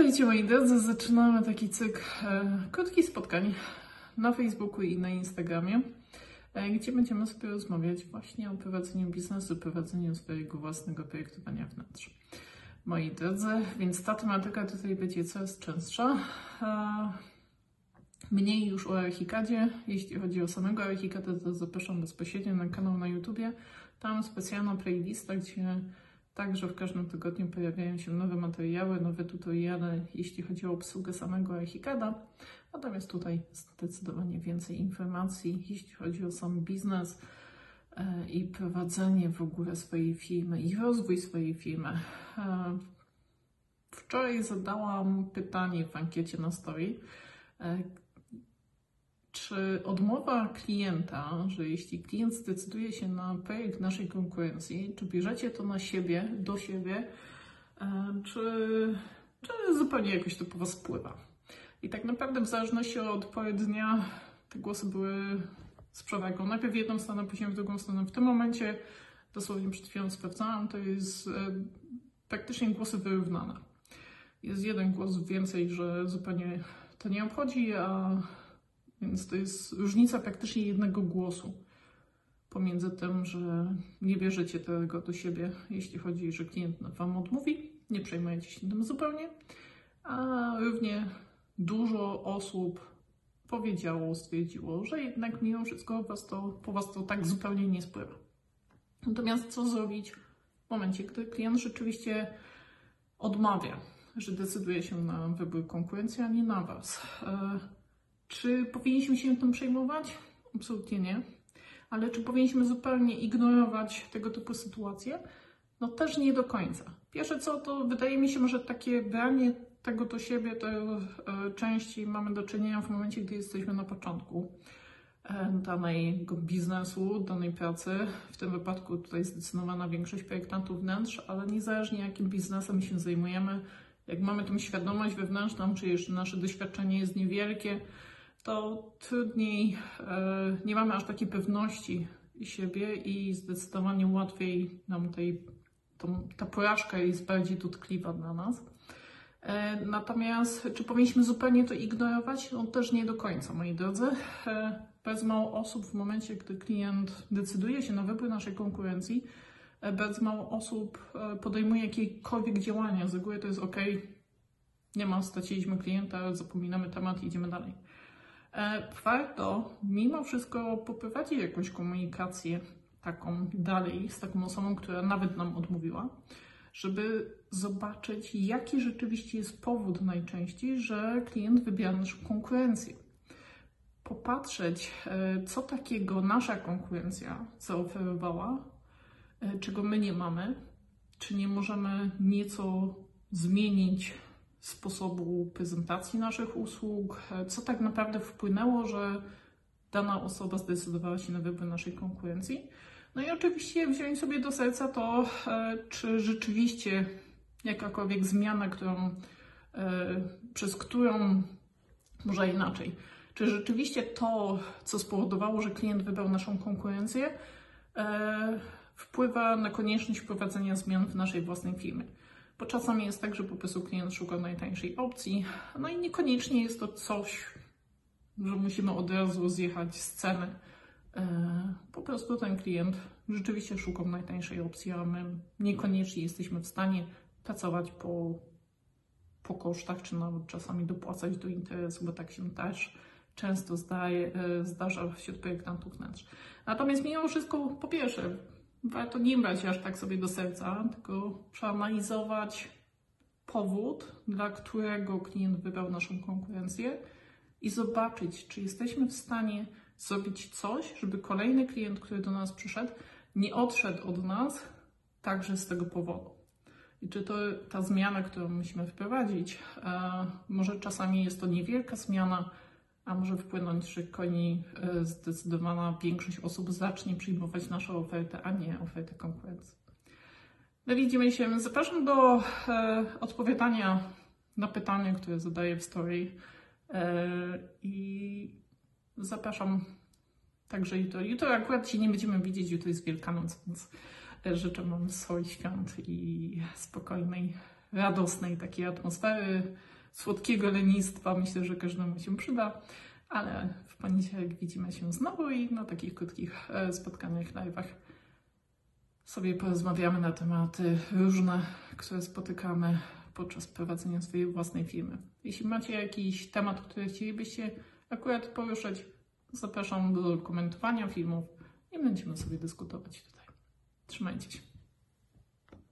Witajcie moi drodzy, zaczynamy taki cykl e, krótkich spotkań na Facebooku i na Instagramie, e, gdzie będziemy sobie rozmawiać właśnie o prowadzeniu biznesu, prowadzeniu swojego własnego projektowania wnętrz. Moi drodzy, więc ta tematyka tutaj będzie coraz częstsza. E, mniej już o Archikadzie. Jeśli chodzi o samego Archikada, to zapraszam bezpośrednio na kanał na YouTubie. Tam specjalna playlista, gdzie Także w każdym tygodniu pojawiają się nowe materiały, nowe tutoriale, jeśli chodzi o obsługę samego Archicada. Natomiast tutaj zdecydowanie więcej informacji, jeśli chodzi o sam biznes e, i prowadzenie w ogóle swojej firmy i rozwój swojej firmy. E, wczoraj zadałam pytanie w ankiecie na story, e, czy odmowa klienta, że jeśli klient zdecyduje się na projekt naszej konkurencji, czy bierzecie to na siebie, do siebie, e, czy, czy zupełnie jakoś to po Was wpływa? I tak naprawdę w zależności od pory dnia te głosy były z przewagą. Najpierw w jedną stronę, później w drugą stronę. W tym momencie, dosłownie przed chwilą sprawdzałam, to jest e, praktycznie głosy wyrównane. Jest jeden głos więcej, że zupełnie to nie obchodzi, a więc to jest różnica praktycznie jednego głosu pomiędzy tym, że nie bierzecie tego do siebie, jeśli chodzi, że klient Wam odmówi, nie przejmujecie się tym zupełnie, a równie dużo osób powiedziało, stwierdziło, że jednak mimo wszystko was to, po Was to tak zupełnie nie spływa. Natomiast co zrobić w momencie, gdy klient rzeczywiście odmawia, że decyduje się na wybór konkurencji, a nie na Was? Czy powinniśmy się tym przejmować? Absolutnie nie. Ale czy powinniśmy zupełnie ignorować tego typu sytuacje? No też nie do końca. Pierwsze co, to wydaje mi się, że takie branie tego do siebie to e, częściej mamy do czynienia w momencie, gdy jesteśmy na początku e, danego biznesu, danej pracy. W tym wypadku tutaj zdecydowana większość projektantów wnętrz, ale niezależnie jakim biznesem się zajmujemy, jak mamy tą świadomość wewnętrzną, czy jeszcze nasze doświadczenie jest niewielkie, to trudniej, e, nie mamy aż takiej pewności siebie i zdecydowanie łatwiej nam tej, tą, ta porażka jest bardziej dotkliwa dla nas. E, natomiast czy powinniśmy zupełnie to ignorować? No też nie do końca, moi drodzy. E, bardzo mało osób w momencie, gdy klient decyduje się na wybór naszej konkurencji, bardzo mało osób podejmuje jakiekolwiek działania. Z reguły to jest ok, nie ma, straciliśmy klienta, zapominamy temat i idziemy dalej. E, warto mimo wszystko poprowadzić jakąś komunikację taką dalej z taką osobą, która nawet nam odmówiła, żeby zobaczyć, jaki rzeczywiście jest powód najczęściej, że klient wybiera naszą konkurencję. Popatrzeć, e, co takiego nasza konkurencja zaoferowała, e, czego my nie mamy, czy nie możemy nieco zmienić sposobu prezentacji naszych usług, co tak naprawdę wpłynęło, że dana osoba zdecydowała się na wybór naszej konkurencji. No i oczywiście wziąć sobie do serca to, e, czy rzeczywiście jakakolwiek zmiana, którą, e, przez którą, może inaczej, czy rzeczywiście to, co spowodowało, że klient wybrał naszą konkurencję, e, wpływa na konieczność wprowadzenia zmian w naszej własnej firmie. Bo czasami jest tak, że po prostu klient szuka najtańszej opcji, no i niekoniecznie jest to coś, że musimy od razu zjechać z ceny. E, po prostu ten klient rzeczywiście szuka najtańszej opcji, a my niekoniecznie jesteśmy w stanie pracować po, po kosztach, czy nawet czasami dopłacać do interesu, bo tak się też często zdaje, e, zdarza wśród projektantów wnętrz. Natomiast mimo wszystko, po pierwsze, warto nie brać aż tak sobie do serca, tylko przeanalizować powód, dla którego klient wybrał naszą konkurencję i zobaczyć, czy jesteśmy w stanie zrobić coś, żeby kolejny klient, który do nas przyszedł, nie odszedł od nas także z tego powodu. I czy to ta zmiana, którą musimy wprowadzić, e, może czasami jest to niewielka zmiana, a może wpłynąć, że koni e, zdecydowana większość osób zacznie przyjmować naszą ofertę, a nie ofertę konkurencji. No widzimy się. Zapraszam do e, odpowiadania na pytanie, które zadaję w story e, i zapraszam także jutro. Jutro akurat się nie będziemy widzieć, jutro jest Wielkanoc, więc życzę Wam swoich świąt i spokojnej radosnej takiej atmosfery, słodkiego lenistwa. Myślę, że każdemu się przyda. Ale w poniedziałek widzimy się znowu i na takich krótkich e, spotkaniach, live'ach sobie porozmawiamy na tematy różne, które spotykamy podczas prowadzenia swojej własnej firmy. Jeśli macie jakiś temat, który chcielibyście akurat poruszać, zapraszam do komentowania filmów i będziemy sobie dyskutować tutaj. Trzymajcie się.